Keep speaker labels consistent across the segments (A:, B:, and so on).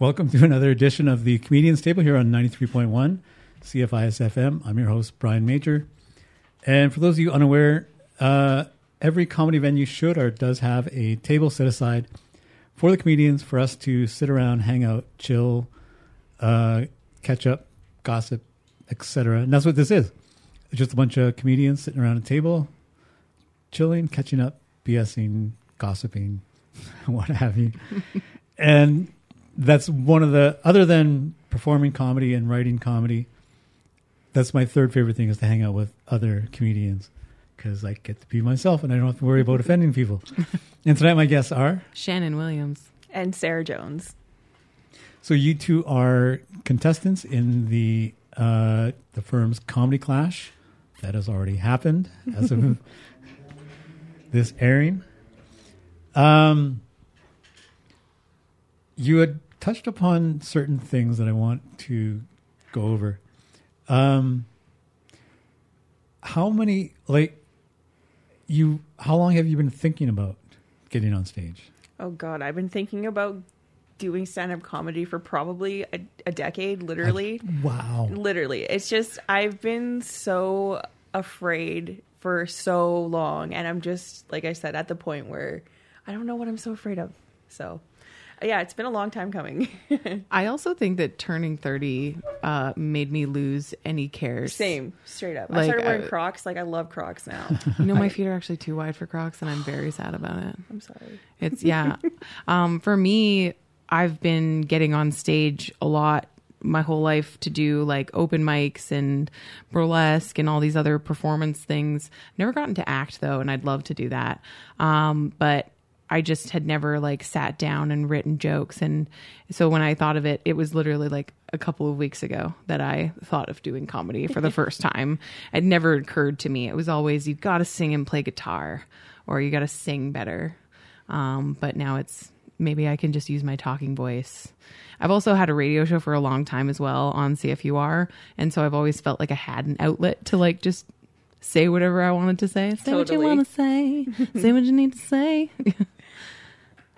A: Welcome to another edition of the Comedians Table here on 93.1 CFIS FM. I'm your host, Brian Majore. And for those of you unaware, uh, every comedy venue should or does have a table set aside for the comedians for us to sit around, hang out, chill, uh, catch up, gossip, etc. And that's what this is. It's just a bunch of comedians sitting around a table, chilling, catching up, BSing, gossiping, what have you. and that's one of the other than performing comedy and writing comedy. That's my third favorite thing is to hang out with other comedians because I get to be myself and I don't have to worry about offending people. and tonight my guests are
B: Shannon Williams.
C: and Sarah Jones.
A: so you two are contestants in the uh, the firm's comedy clash that has already happened as of this airing. Um, you had touched upon certain things that I want to go over. Um, how many like you? How long have you been thinking about getting on stage?
C: Oh God, I've been thinking about doing stand-up comedy for probably a, a decade, literally.
A: Wow.
C: literally. It's just I've been so afraid for so long and I'm just like I said at the point where I don't know what I'm so afraid of. So, yeah, it's been a long time coming.
B: I also think that turning 30 uh, made me lose any cares.
C: Same, straight up. I started wearing Crocs. Like I love Crocs now.
B: You know, my feet are actually too wide for Crocs, and I'm very sad about it.
C: I'm sorry.
B: It's, yeah. um, for me, I've been getting on stage a lot my whole life to do like open mics and burlesque and all these other performance things. Never gotten to act though, and I'd love to do that. Um, but I just had never like sat down and written jokes. And so when I thought of it, it was literally like a couple of weeks ago that I thought of doing comedy for the first time. It never occurred to me. It was always, you've got to sing and play guitar or you got to sing better. Um, but now it's maybe I can just use my talking voice. I've also had a radio show for a long time as well on CFUR. And so I've always felt like I had an outlet to like just say whatever I wanted to say. Say what you want to say. say what you need to say.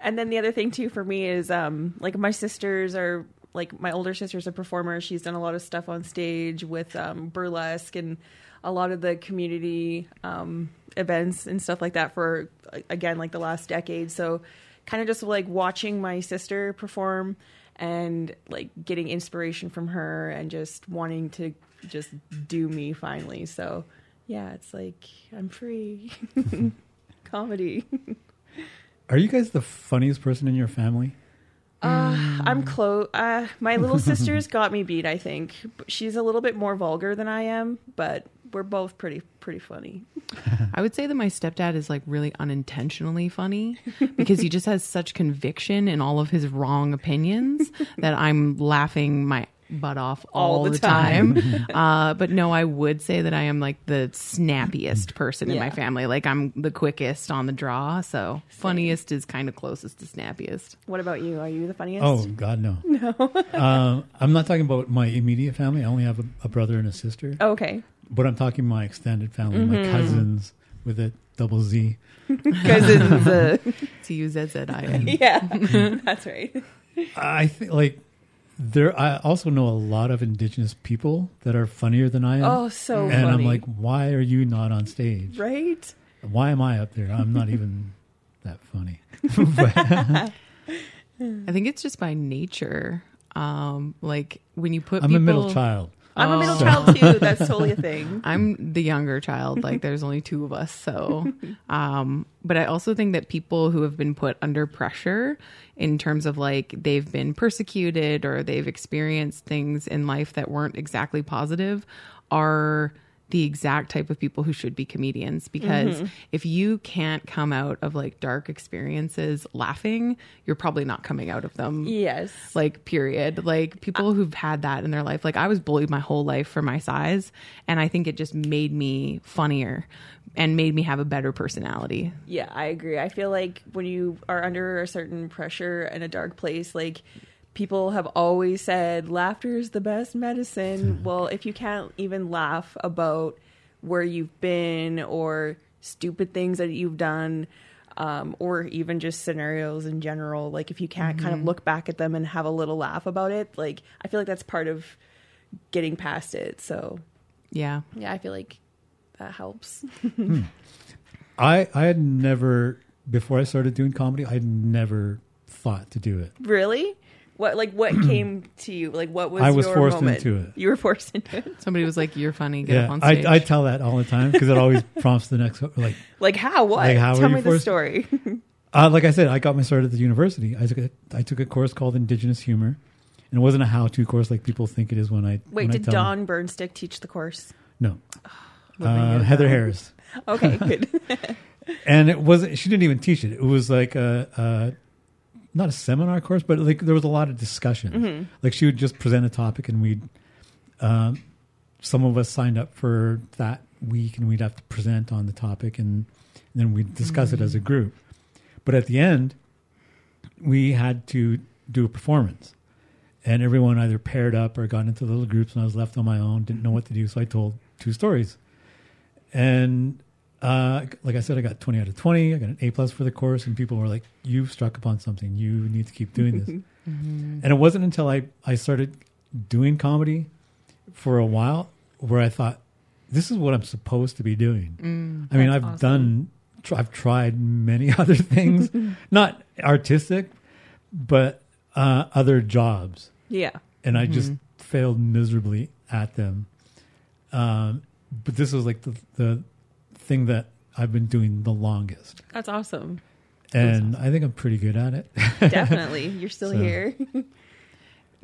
C: And then the other thing too for me is um like my sisters are like my older sister's a performer. She's done a lot of stuff on stage with um burlesque and a lot of the community um events and stuff like that for again like the last decade. So kind of just like watching my sister perform and like getting inspiration from her and just wanting to just do me finally. So yeah, it's like I'm free. Comedy.
A: Are you guys the funniest person in your family?
C: Uh, I'm close. Uh, my little sister's got me beat. I think she's a little bit more vulgar than I am, but we're both pretty pretty funny.
B: I would say that my stepdad is like really unintentionally funny because he just has such conviction in all of his wrong opinions that I'm laughing my butt off all,
C: All the
B: the, time. uh, but no, I would say that I am like the snappiest person in my family. Like I'm the quickest on the draw. So funniest is kind of closest to snappiest.
C: What about you? Are you the funniest?
A: Oh God, no. No. uh, I'm not talking about my immediate family. I only have a, a brother and a sister.
C: Oh, okay.
A: But I'm talking my extended family, my cousins with a double Z.
C: Cousins. Uh,
B: T U Z Z I N.
C: yeah, that's right.
A: I think like there. I also know a lot of indigenous people that are funnier than I am.
C: Oh, so
A: and
C: funny.
A: I'm like, why are you not on stage?
C: right?
A: Why am I up there? I'm not even that funny.
B: I think it's just by nature. Um, like when you put
A: I'm
B: people,
A: a middle child.
C: I'm a middle
B: Oh.
C: child too. That's totally a thing.
B: I'm the younger child. Like there's only two of us. So, um, but I also think that people who have been put under pressure in terms of like they've been persecuted or they've experienced things in life that weren't exactly positive are the exact type of people who should be comedians because mm-hmm. if you can't come out of like dark experiences laughing, you're probably not coming out of them
C: Yes.
B: like period like people who've had that in their life like i was bullied my whole life for my size and i think it just made me funnier and made me have a better personality
C: Yeah, I agree. I feel like when you are under a certain pressure in a dark place, like people have always said laughter is the best medicine. well, if you can't even laugh about where you've been or stupid things that you've done, um, or even just scenarios in general. Like if you can't kind
B: Mm-hmm.
C: of look back at them and have a little laugh about it, like I feel like that's part of getting past it. So
B: Yeah.
C: yeah, I feel like that helps.
A: I I had never before I started doing comedy. I would never thought to do it.
C: really? What like what came to you? Like what was
A: I was
C: your
A: forced
C: moment?
A: into it.
C: You were forced into it.
B: Somebody was like, "You're funny. Get
A: yeah,
B: up on stage."
A: I I tell that all the time because it always prompts the next like
C: Like how? What?
A: Like, how
C: Tell
A: you
C: me the
A: forced-
C: story.
A: uh, like I said, I got my start at the university. I took a I took a course called Indigenous Humor, and it wasn't a how to course like people think it is when I
C: Wait,
A: when I
C: did
A: tell them.
C: Don Burnstick teach the course?
A: No,
B: Living
A: uh,
B: it
A: Heather
B: down.
A: Harris.
C: Okay, good.
A: and it wasn't she didn't even teach it it was like a, a not a seminar course but like there was a lot of discussion
C: Mm-hmm.
A: like she would just present a topic and we'd um, some of us signed up for that week and we'd have to present on the topic and, then we'd discuss it as a group. But at the end we had to do a performance. And everyone either paired up or got into little groups and i was left on my own didn't know what to do so i told two stories. And uh, like I said, I got 20 out of 20. I got an A plus for the course, and people were like, "You've struck upon something. You need to keep doing this."
B: Mm-hmm.
A: And it wasn't until I I started doing comedy for a while where I thought, "This is what I'm supposed to be doing."
B: Mm.
A: I mean, I've
C: awesome.
A: done, tr- I've tried many other things, not artistic, but uh, other jobs
C: yeah.
A: and I just
B: Mhm.
A: failed miserably at them. Um, but this was like the the thing that I've been doing the longest,
C: That's awesome.
A: and I think I'm pretty good at it.
C: Definitely. You're still
A: So-
C: here.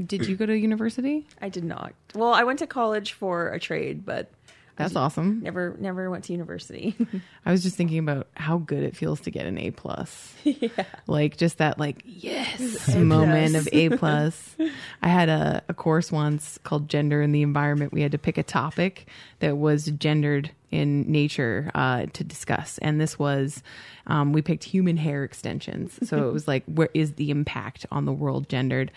B: Did you go to university?
C: I did not. Well, I went to college for a trade, but
B: That's awesome.
C: never never went to university.
B: I was just thinking about how good it feels to get an A plus.
C: yeah.
B: Like just that like yes
C: A
B: moment
C: plus.
B: of A plus. I had a, a course once called Gender in the Environment. We had to pick a topic that was gendered in nature uh, to discuss, and this was um, we picked human hair extensions. So it was like where is the impact on the world gendered,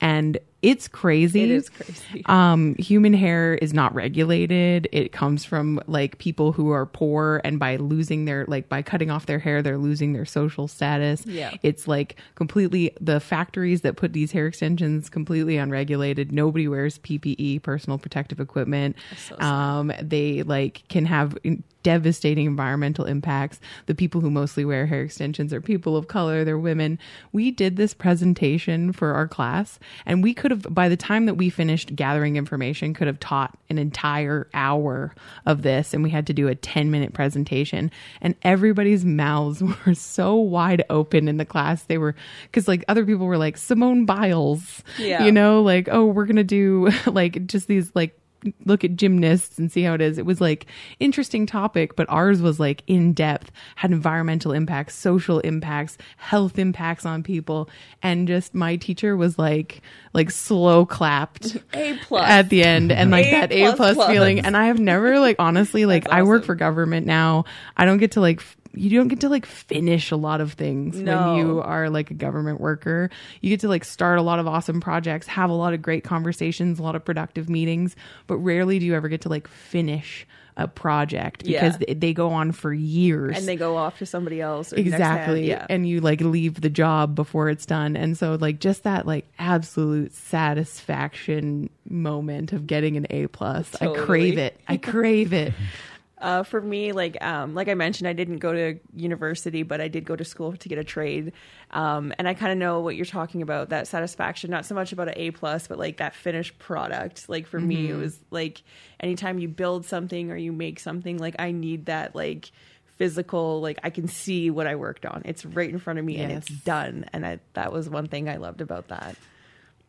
B: and it's crazy.
C: It is crazy.
B: Um, human hair is not regulated. It comes from like people who are poor, and by losing their like by cutting off their hair, they're losing their social status.
C: Yeah.
B: it's like completely the factories that put these hair extensions completely unregulated. Nobody wears PPE, personal protective equipment.
C: so
B: um, they like can have devastating environmental impacts. The people who mostly wear hair extensions are people of color, they're women. We did this presentation for our class and we could have by the time that we finished gathering information could have taught an entire hour of this and we had to do a 10 minute presentation and everybody's mouths were so wide open in the class. They were cuz like other people were like Simone Biles.
C: Yeah.
B: You know, like oh, we're going to do like just these like look at gymnasts and see how it is. It was like interesting topic, but ours was like in depth, had environmental impacts, social impacts, health impacts on people, and just my teacher was like like slow clapped
C: A plus.
B: at the end and like
C: A
B: that A
C: plus
B: plus feeling. And I have never like honestly like I work for government now. I don't get to like f- you don't get to like finish a lot of things
C: No.
B: when you are like a government worker. You get to like start a lot of awesome projects, have a lot of great conversations, a lot of productive meetings, but rarely do you ever get to like finish a project because
C: Yeah.
B: they, go on for years
C: and they go off to somebody else. Or next
B: exactly
C: Yeah.
B: and you like leave the job before it's done and so like just that like absolute satisfaction moment of getting an a plus i crave it i crave it
C: Uh, for me, like um, like I mentioned, I didn't go to university, but I did go to school to get a trade, um, and I kind of know what you're talking about. That satisfaction, not so much about an A plus, but like that finished product. Like for me,
B: Mm-hmm.
C: it was like anytime you build something or you make something, like I need that like physical, like I can see what I worked on. It's right in front of me and it's done. And I, that was one thing I loved about that.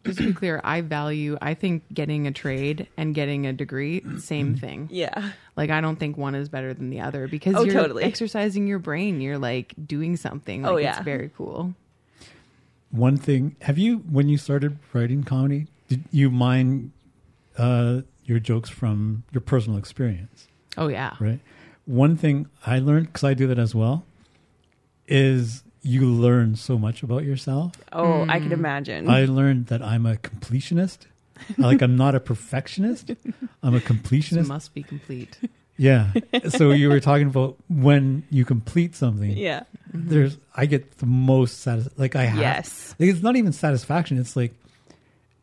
B: just to be clear i value i think getting a trade and getting a degree same thing
C: Yeah,
B: like i don't think one is better than the other because
C: Oh,
B: you're
C: totally.
B: exercising your brain you're like doing something like
C: Oh,
B: it's
C: yeah.
B: very cool
A: One thing, have you when you started writing comedy, did you mind uh, your jokes from your personal experience?
B: oh yeah
A: right? One thing I learned because I do that as well is you learn so much about yourself.
C: oh, I can imagine.
A: I learned that I'm a completionist. like I'm not a perfectionist. I'm a
B: This
A: completionist.
B: must be complete
A: Yeah. so you were talking about when you complete something.
C: Yeah. Mm-hmm.
A: There's I get the most satis- like I have.
C: Yes.
A: Like, it's not even satisfaction. It's like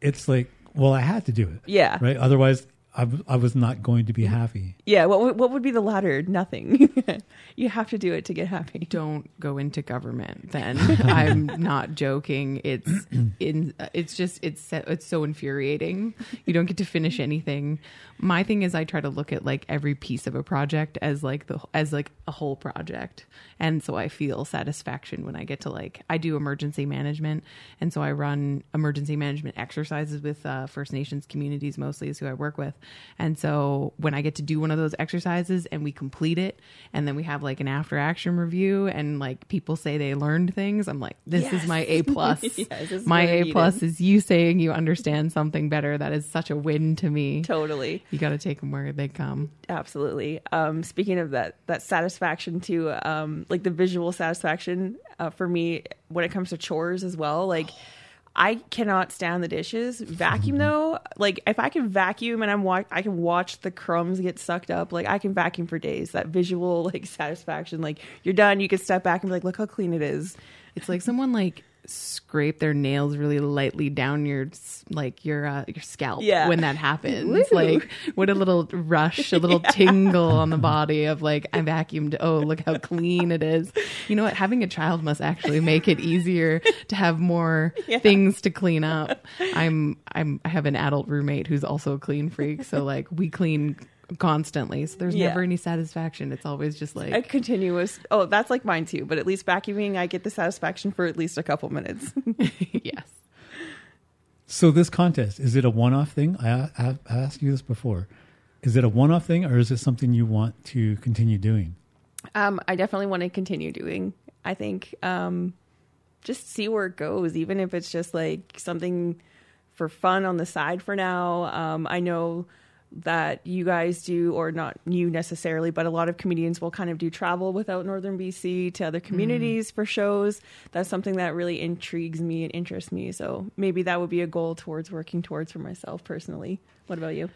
A: it's like well I had to do it.
C: Yeah.
A: Right. Otherwise I, w- I was not going to be happy.
C: Yeah. What would- what would be the latter? Nothing. you have to do it to get happy.
B: don't go into government then i'm not joking it's in it's just it's it's so infuriating you don't get to finish anything my thing is i try to look at like every piece of a project as like the as like a whole project and so i feel satisfaction when i get to like i do emergency management and so i run emergency management exercises with uh, first nations communities mostly is who i work with and so when i get to do one of those exercises and we complete it and then we have like an after action review and like people say they learned things i'm like this is my a plus
C: Yes,
B: my A
C: needed.
B: plus is you saying you understand something better that is such a win to me
C: Totally.
B: you got to take them where they come
C: Absolutely. Um, speaking of that, that satisfaction too, um, like the visual satisfaction uh, for me when it comes to chores as well. Like, I cannot stand the dishes. Vacuum though, like if I can vacuum and I'm wa- I can watch the crumbs get sucked up. Like I can vacuum for days. That visual like satisfaction. Like you're done, you can step back and be like, look how clean it is.
B: It's like someone like scrape their nails really lightly down your like your uh, your scalp
C: Yeah.
B: when that happens.
C: Woo.
B: like what a little rush, a little tingle on the body of like I vacuumed. Oh, look how clean it is. You know what? Having a child must actually make it easier to have more
C: Yeah.
B: things to clean up. I'm I'm I have an adult roommate who's also a clean freak, so like we clean constantly. So there's
C: Yeah.
B: never any satisfaction. It's always just like
C: A continuous. Oh, that's like mine too. But at least vacuuming, I get the satisfaction for at least a couple minutes.
B: yes.
A: So this contest is it a one-off thing? I, I, I asked you this before. Is it a one-off thing, or is it something you want to continue doing?
C: Um, I definitely want to continue doing. I think um, just see where it goes, even if it's just like something for fun on the side for now. Um, I know that you guys do, or not you necessarily, but a lot of comedians will kind of do travel without Northern BC to other mm-hmm. communities for shows. That's something that really intrigues me and interests me. So maybe that would be a goal towards working towards for myself personally. What about you?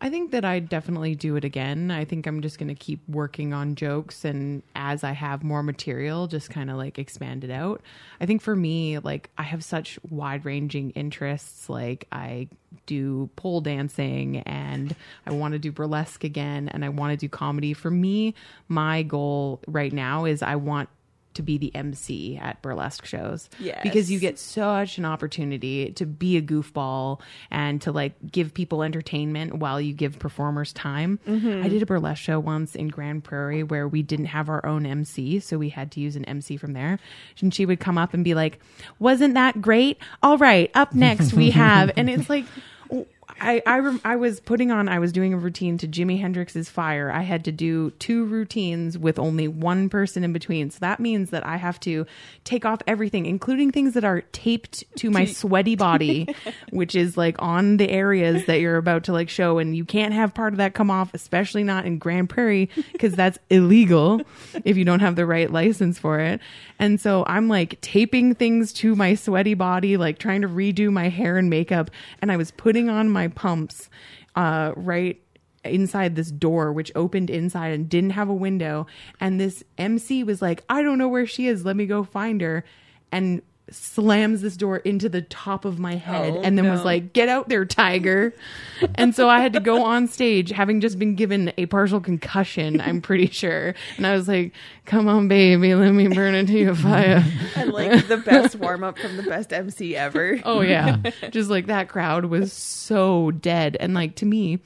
B: I think that I'd definitely do it again. I think I'm just going to keep working on jokes and as I have more material, just kind of like expand it out. I think for me, like I have such wide ranging interests. Like I do pole dancing and I want to do burlesque again and I want to do comedy. For me, my goal right now is I want to be the MC at burlesque shows.
C: Yes.
B: Because you get such an opportunity to be a goofball and to like give people entertainment while you give performers time. Mm-hmm. I did a burlesque show once in Grande Prairie where we didn't have our own MC, so we had to use an MC from there. And she would come up and be like, "Wasn't that great? All right, up next we have." and it's like I I, rem- I was putting on I was doing a routine to Jimi Hendrix's Fire. I had to do two routines with only one person in between. So that means that I have to take off everything including things that are taped to my sweaty body, which is like on the areas that you're about to like show and you can't have part of that come off especially not in Grande Prairie because that's illegal if you don't have the right license for it. And so I'm like taping things to my sweaty body, like trying to redo my hair and makeup. And I was putting on my pumps uh, right inside this door, which opened inside and didn't have a window. And this MC was like, I don't know where she is. Let me go find her. And slams this door into the top of my head
C: Oh,
B: and then was like, Get out there, tiger. and so I had to go on stage having just been given a partial concussion, I'm pretty sure. And I was like, Come on, baby, let me burn into your fire.
C: And like the best warm up from the best MC ever.
B: Oh yeah. Just like that crowd was so dead. And like to me,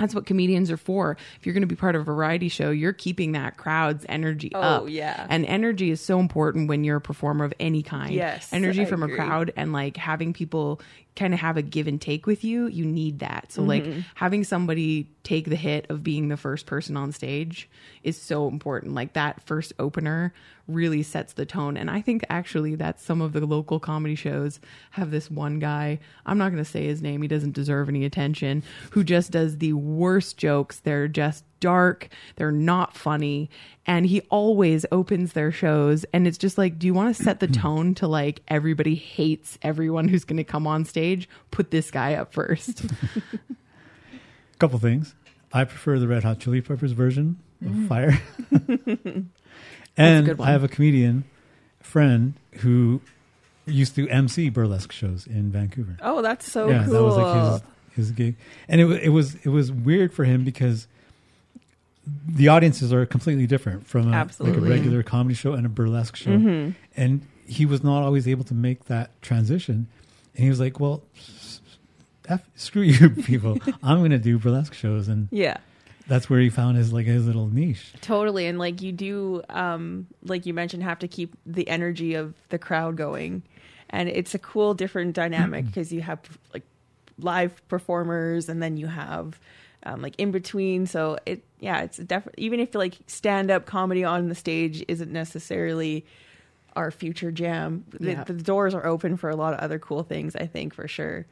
B: that's what comedians are for. If you're going to be part of a variety show, you're keeping that crowd's energy
C: Oh,
B: up.
C: yeah.
B: And energy is so important when you're a performer of any kind.
C: Yes,
B: Energy
C: I
B: from
C: agree.
B: a crowd and like having people kind of have a give and take with you, you need that. So like
C: Mm-hmm.
B: having somebody take the hit of being the first person on stage is so important. Like that first opener really sets the tone. And I think actually that some of the local comedy shows have this one guy, I'm not going to say his name, he doesn't deserve any attention, who just does the worst jokes. They're just dark, they're not funny, and he always opens their shows and it's just like, do you want to set the tone to like everybody hates everyone who's going to come on stage? Put this guy up first.
A: couple things. I prefer the Red Hot Chili Peppers version
B: Mm.
A: of Fire. and. I have a comedian friend who used to MC burlesque shows in Vancouver.
C: Oh, that's so
A: yeah,
C: cool.
A: that was like his his gig, and it wa- it was it was weird for him because the audiences are completely different from a, like a regular comedy show and a burlesque show,
C: Mhm.
A: and he was not always able to make that transition. And he was like, "Well, F, screw you, people! I'm going to do burlesque shows," and
C: Yeah.
A: That's where he found his like his little niche.
C: Totally. And like you do, um, like you mentioned, have to keep the energy of the crowd going. And it's a cool, different dynamic because you have like live performers and then you have um, like in between. So it, yeah, it's definitely, even if like stand up comedy on the stage isn't necessarily our future jam, the, the doors are open for a lot of other cool things, I think, for sure.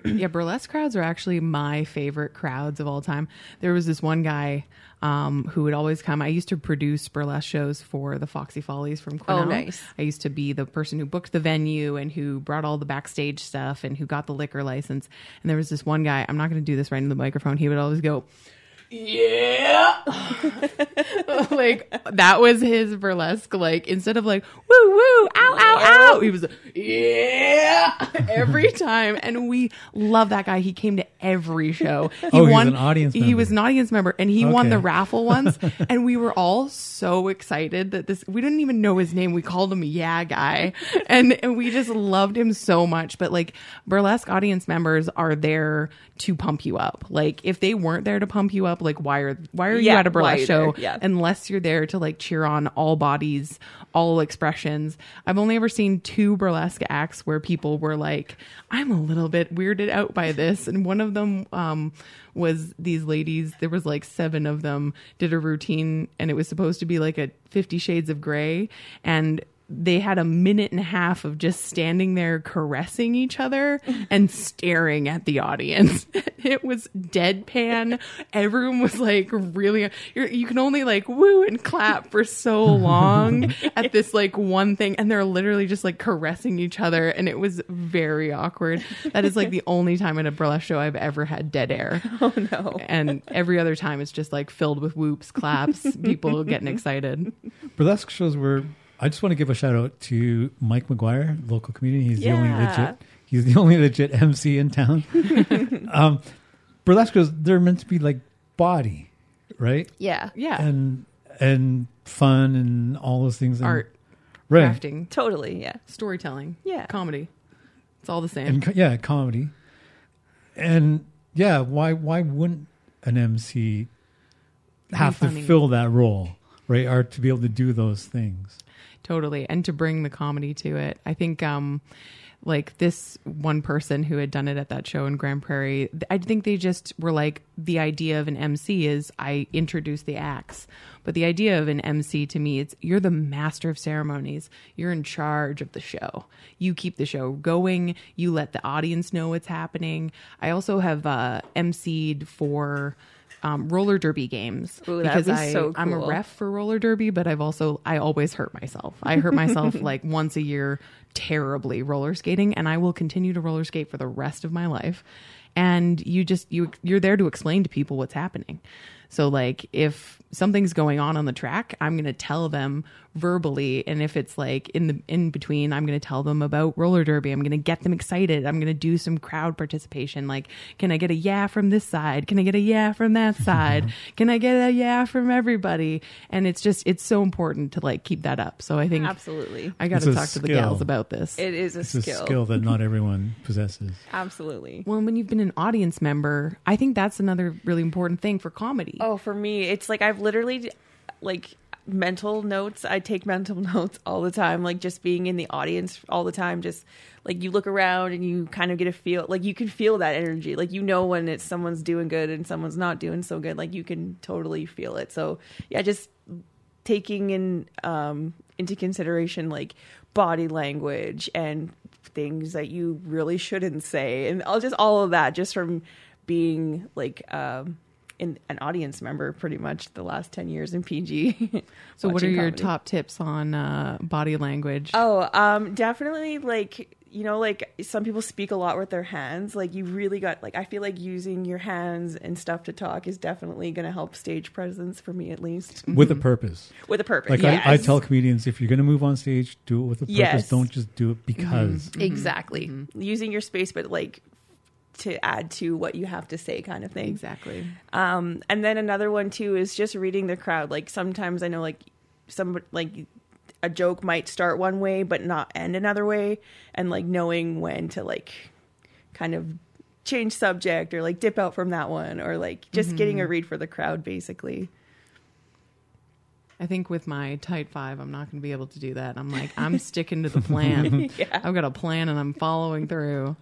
B: yeah, burlesque crowds are actually my favorite crowds of all time. There was this one guy um, who would always come. I used to produce burlesque shows for the Foxy Follies from Cornell.
C: Oh, nice.
B: I used to be the person who booked the venue and who brought all the backstage stuff and who got the liquor license. And there was this one guy. I'm not going to do this right in the microphone. He would always go. Yeah, like that was his burlesque. Like instead of like woo woo, ow ow ow, he was like, yeah every time, and we love that guy. He came to every show. He
A: Oh, he's an audience
B: He
A: member.
B: was an audience member, and he won the raffle once. and we were all so excited that this. We didn't even know his name. We called him Yeah Guy, and and we just loved him so much. But like burlesque audience members are there to pump you up. Like if they weren't there to pump you up, like why are why are you
C: Yeah,
B: at a burlesque show?
C: Yeah.
B: unless you're there to like cheer on all bodies, all expressions? I've only ever seen two burlesque acts where people were like, "I'm a little bit weirded out by this," and one of them um, was these ladies. There was like seven of them did a routine, and it was supposed to be like a Fifty Shades of Grey, and they had a minute and a half of just standing there caressing each other and staring at the audience. It was deadpan. Everyone was like really, you're, you can only like woo and clap for so long at this like one thing. And they're literally just like caressing each other. And it was very awkward. That is like the only time at a burlesque show I've ever had dead air.
C: Oh, no.
B: And every other time it's just like filled with whoops, claps, people getting excited.
A: burlesque shows were I just want to give a shout out to Mike McGuire, local community. He's the only legit he's the only legit MC in town. um, burlesque shows they're meant to be like body, right?
C: Yeah.
B: Yeah.
A: And and fun and all those things. And,
B: Art,
A: right?
B: crafting,
C: Totally. Yeah.
B: storytelling,
C: Yeah.
B: comedy. It's all the same.
A: And yeah, comedy. And yeah, why why wouldn't an MC have to fill that role, right? Are to be able to do those things.
B: totally. And to bring the comedy to it. I think um like this one person who had done it at that show in grande prairie i think they just were like the idea of an mc is i introduce the acts. But the idea of an mc to me it's you're the master of ceremonies. You're in charge of the show. You keep the show going. You let the audience know what's happening. I also have uh mc'd for um, roller derby games
C: Ooh,
B: because
C: be
B: I,
C: so
B: I'm a ref for roller derby, but I've also I always hurt myself. I hurt myself like once a year terribly roller skating and I will continue to roller skate for the rest of my life. And you just you you're there to explain to people what's happening. So like if something's going on on the track, I'm going to tell them verbally and if it's like in the in between, I'm going to tell them about roller derby. I'm going to get them excited. I'm going to do some crowd participation like can I get a yeah from this side? Can I get a yeah from that mm-hmm. side? Can I get a yeah from everybody? And it's just it's so important to like keep that up. So I think
C: Absolutely.
B: I got to
A: a
B: talk to the gals about this.
C: It is a
A: It's
C: skill.
A: a skill that not everyone possesses.
C: Absolutely.
B: well, when you've been an audience member, I think that's another really important thing for comedy.
C: Oh, for me, it's like I've literally like mental notes. I take mental notes all the time, like just being in the audience all the time. Just like you look around and you kind of get a feel, like you can feel that energy. Like you know when it's someone's doing good and someone's not doing so good. Like you can totally feel it. So yeah, just taking in um into consideration like body language and things that you really shouldn't say and all just all of that just from being like um in an audience member pretty much the last 10 years in PG.
B: so, what are
C: watching
B: your
C: comedy.
B: top tips on uh, body language?
C: Oh, um definitely like you know, like some people speak a lot with their hands. Like you really got like I feel like using your hands and stuff to talk is definitely going to help stage presence for me at least
A: with a purpose.
C: with a purpose.
A: Like
C: yes.
A: I, I tell comedians, if you're going to move on stage, do it with a purpose.
C: Yes.
A: Don't just do it because.
C: exactly using your space, but like to add to what you have to say, kind of thing.
B: Exactly.
C: Um, and then another one too is just reading the crowd. Like sometimes I know like some like a joke might start one way but not end another way, and like knowing when to like kind of change subject or like dip out from that one or like just getting a read for the crowd basically.
B: I think with my tight five, I'm not going to be able to do that. I'm like, I'm sticking to the plan.
C: Yeah.
B: I've got a plan and I'm following through.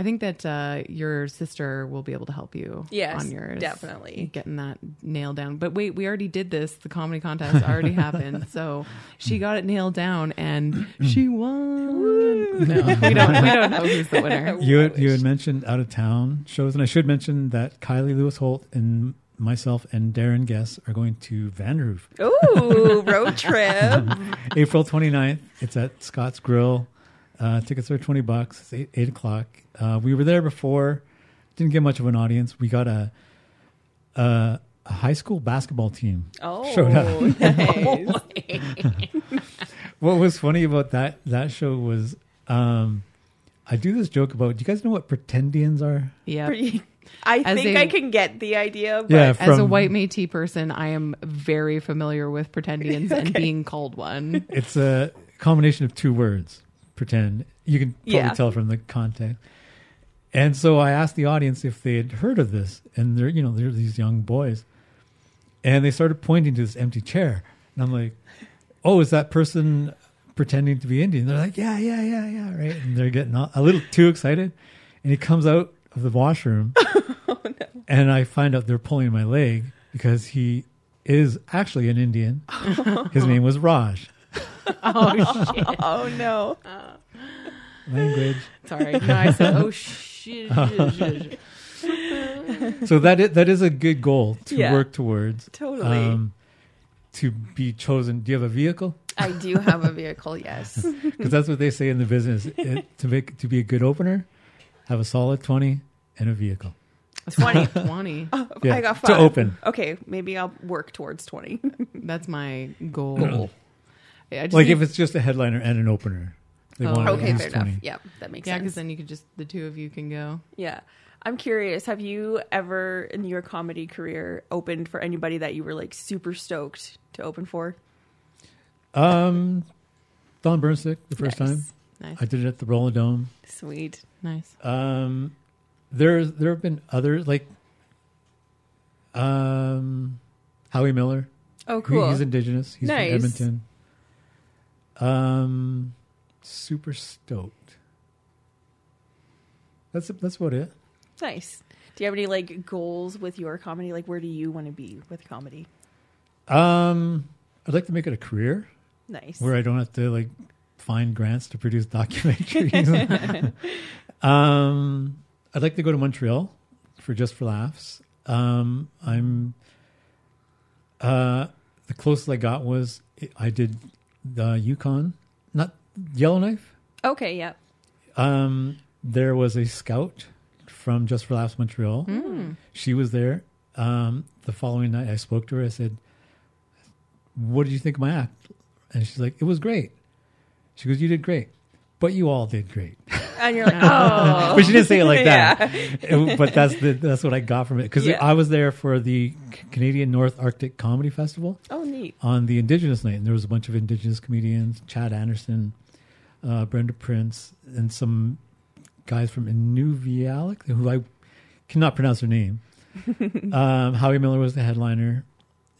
B: I think that uh, your sister will be able to help you
C: Yes,
B: on yours.
C: definitely.
B: Getting that nailed down. But wait, we already did this. The comedy contest already happened. So she got it nailed down and she won. No, we don't, we don't know who's the winner.
A: You had, you had mentioned out of town shows, and I should mention that Kylie Lewis Holt and myself and Darren Guess are going to Vanderhoof
C: Ooh, road trip.
A: April 29th. It's at Scott's Grill. Uh, tickets are 20 bucks. It's 8, 8 o'clock. Uh, we were there before. Didn't get much of an audience. We got a, a, a high school basketball team.
C: Oh,
A: Showed up.
C: nice.
A: What was funny about that that show was um, I do this joke about. Do you guys know what pretendians are?
B: Yeah.
C: I
B: As
C: think
B: a-
C: I can get the idea. But
A: Yeah,
B: As a white Métis person, I am very familiar with pretendians and being called one.
A: It's a combination of two words. Pretend. You can probably
C: Yeah.
A: tell from the context. And so I asked the audience if they had heard of this, and they're you know they're these young boys, and they started pointing to this empty chair, and I'm like, "Oh, is that person pretending to be Indian?" They're like, "Yeah, yeah, yeah, yeah, right." And they're getting a a little too excited, and he comes out of the washroom, oh, and I find out they're pulling my leg because he is actually an Indian. His name was Raj.
B: Oh, shit.
C: oh no.
A: Language.
B: Sorry. No, I said, oh, shit.
A: so that is, that is a good goal to
C: Yeah.
A: work towards.
C: Totally.
A: Um, to be chosen. Do you have a vehicle?
C: I do have a vehicle, yes.
A: Because that's what they say in the business. It, to make to be a good opener, have a solid twenty and a vehicle.
C: 20.
B: 20.
A: Yeah,
C: I got five to
A: open.
C: Okay, maybe I'll work towards 20.
B: That's my goal. Yeah, I just
A: Like
B: need-
A: if it's just a headliner and an opener, they
B: Oh,
A: want at
C: okay,
A: least
C: fair enough.
A: 20.
C: Yeah, that makes sense.
B: yeah,
C: sense.
B: because then you could just, the two of you can go.
C: Yeah. I'm curious, have you ever in your comedy career opened for anybody that you were like super stoked to open for?
A: Um, Don Burnstick the first
C: Nice.
A: time
B: Nice.
A: I did it at the Roller Dome.
C: Sweet.
B: nice.
A: Um, there there have been others like um, Howie Miller.
C: Oh,
A: He-
C: cool.
A: He's indigenous. He's
C: Nice.
A: from Edmonton. Um, super stoked. That's that's about it.
C: nice. Do you have any like goals with your comedy? Like, where do you want to be with comedy?
A: Um, I'd like to make it a career
C: Nice.
A: where I don't have to like find grants to produce documentaries. um, I'd like to go to Montreal for just for laughs. Um, I'm uh, the closest I got was I did the Yukon, not Yellowknife.
C: okay, yeah.
A: Um, there was a scout from Just for Laughs Montreal. She was there. Um, the following night, I spoke to her. I said, "What did you think of my act?" And she's like, "It was great." She goes, "You did great, but you all did great."
C: And you're like, oh.
A: but she didn't say it like that. It- but that's the that's what I got from it because
C: Yeah.
A: I was there for the Canadian North Arctic Comedy Festival
C: Oh, neat.
A: on the Indigenous night, and there was a bunch of Indigenous comedians: Chad Anderson, uh, Brenda Prince, and some guys from Inuvialuit, who I cannot pronounce their name. um, Howie Miller was the headliner,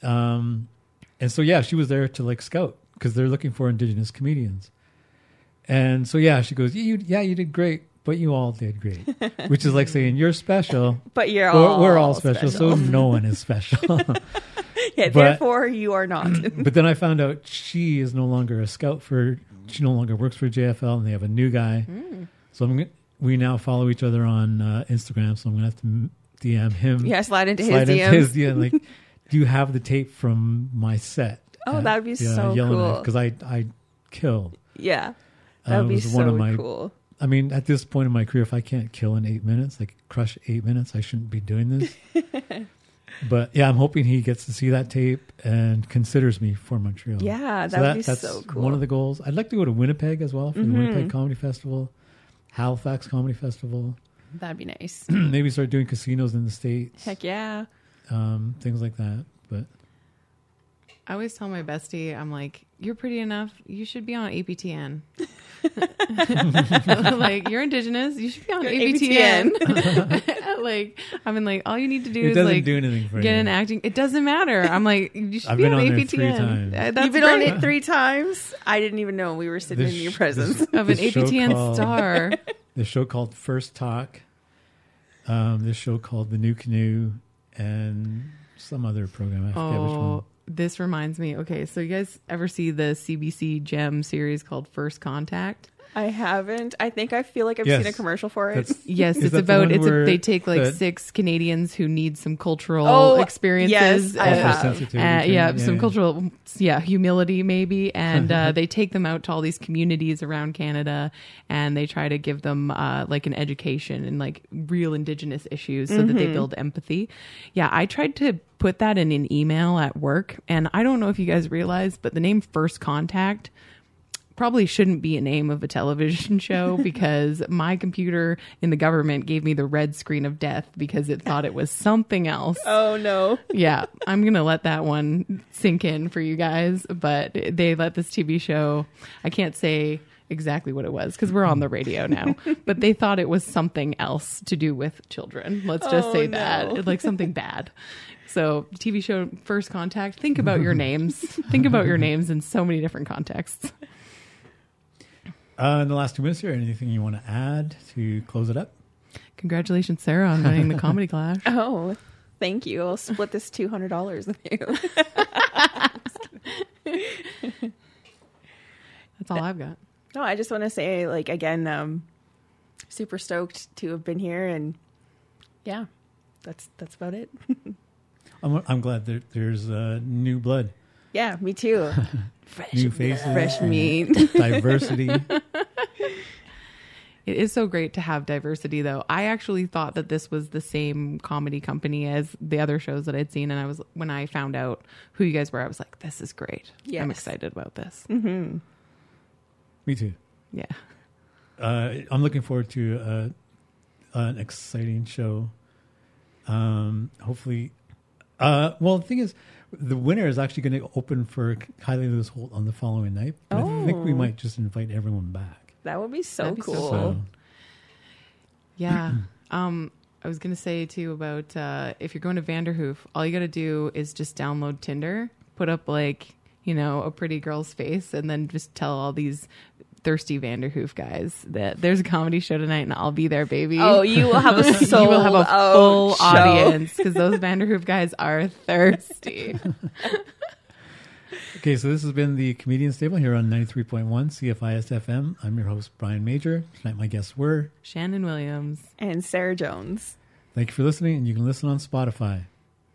A: um, and so yeah, she was there to like scout because they're looking for Indigenous comedians. And so yeah, she goes, you, "Yeah, you did great, but you all did great," which is like saying you're special.
C: But you're
A: We're,
C: all
A: we're all special, so no one is special.
C: yeah,
A: but-
C: therefore you are not.
A: but then I found out she is no longer a scout for. She no longer works for JFL, and they have a new guy. So I'm. We now follow each other on uh, Instagram, so I'm gonna have to DM him.
C: yeah, slide into
A: slide
C: his
A: into
C: DMs.
A: his DM. Like, do you have the tape from my set?
C: Oh, that'd be
A: uh,
C: so cool.
A: Because I I killed.
C: yeah. That
A: Uh,
C: would
A: it
C: be
A: was one
C: so
A: of my-
C: cool.
A: I mean, at this point in my career, if I can't kill in eight minutes, like crush eight minutes, I shouldn't be doing this. but yeah, I'm hoping he gets to see that tape and considers me for Montreal.
C: Yeah, that
A: So
C: would be
A: that's
C: so cool.
A: one of the goals. I'd like to go to Winnipeg as well for the
C: Mhm.
A: Winnipeg Comedy Festival, Halifax Comedy Festival.
C: That'd be nice.
A: Maybe start doing casinos in the states,
C: Heck yeah.
A: um, things like that. But
B: I always tell my bestie, I'm like, you're pretty enough. You should be on APTN. like, you're indigenous. You should be on
C: You're
B: like, I mean, like, all you need to do
A: it
B: is like
A: do anything for
B: get
A: you.
B: an acting. It doesn't matter. I'm like, you should
A: I've
B: be
A: been
B: on,
A: on there
B: APTN.
A: three times.
B: Uh, That's
C: You've been on it three times. I didn't even know we were sitting
A: This
C: in your
A: sh-
C: presence.
A: this-
B: of an
A: this show
B: APTN
A: called-
B: star.
A: the show called First Talk, um, this show called The New Canoe, and some other program. I forget which one.
B: This reminds me. Okay, so you guys ever see the CBC Gem series called First Contact?
C: I haven't. I think I feel like I've
A: Yes.
C: seen a commercial for it.
A: That's
B: Yes,
A: Is
B: it's
A: that the
B: about it's a,
A: where
B: they take like
A: the-
B: six Canadians who need some cultural
C: Oh,
B: experiences.
C: yes, I
B: uh,
C: have.
A: sensitivity
B: uh,
A: training,
B: yeah, some cultural, yeah, humility maybe, and uh, they take them out to all these communities around Canada, and they try to give them uh, like an education and like real Indigenous issues, so that
C: Mm-hmm.
B: they build empathy. Yeah, I tried to put that in an email at work, and I don't know if you guys realize, but the name First Contact probably shouldn't be a name of a television show because my computer in the government gave me the red screen of death because it thought it was something else
C: oh no.
B: yeah, I'm gonna let that one sink in for you guys. But they let this TV show. I can't say exactly what it was because we're on the radio now. but they thought it was something else to do with children. Let's just
C: Oh,
B: say
C: no.
B: that, like something bad. So TV show First Contact. Think about your names. think about your names in so many different contexts.
A: Uh, in the last two minutes here, anything you want to add to close it up?
B: Congratulations, Sarah, on winning the Comedy Clash.
C: Oh, thank you. I'll split this two hundred dollars with you.
B: That's all I've got.
C: No, I just want to say, like again, um, super stoked to have been here, and yeah, that's that's about it.
A: I'm, I'm glad that there's uh, new blood,
C: Yeah, me too. Fresh,
A: new faces,
C: fresh meat.
A: diversity.
B: It is so great to have diversity, though. I actually thought that this was the same comedy company as the other shows that I'd seen, and I was when I found out who you guys were, I was like, "This is great. I'm excited about this."
C: hmm
A: Me too.
B: Yeah,
A: Uh, I'm looking forward to uh, an exciting show. Um, hopefully, uh, well, the thing is, the winner is actually going to open for Kylie Lewis Holt on the following night. But I think we
C: Oh.
A: might just invite everyone back.
C: That would be so
B: That'd be so
C: cool.
A: So,
B: yeah. um, I was gonna say too about uh, if you're going to Vanderhoof, all you got to do is just download Tinder, put up like you know a pretty girl's face, and then just tell all these thirsty Vanderhoof guys that there's a comedy show tonight, and I'll be there, baby.
C: Oh, you will have a sold
B: you will have a full
C: show.
B: audience because those Vanderhoof guys are thirsty.
A: okay, so this has been the Comedian's Table here on 93.1 CFIS FM. I'm your host, Brian Majore. Tonight, my guests were.
B: Shannon Williams.
C: And Sarah Jones.
A: Thank you for listening, and you can listen on Spotify.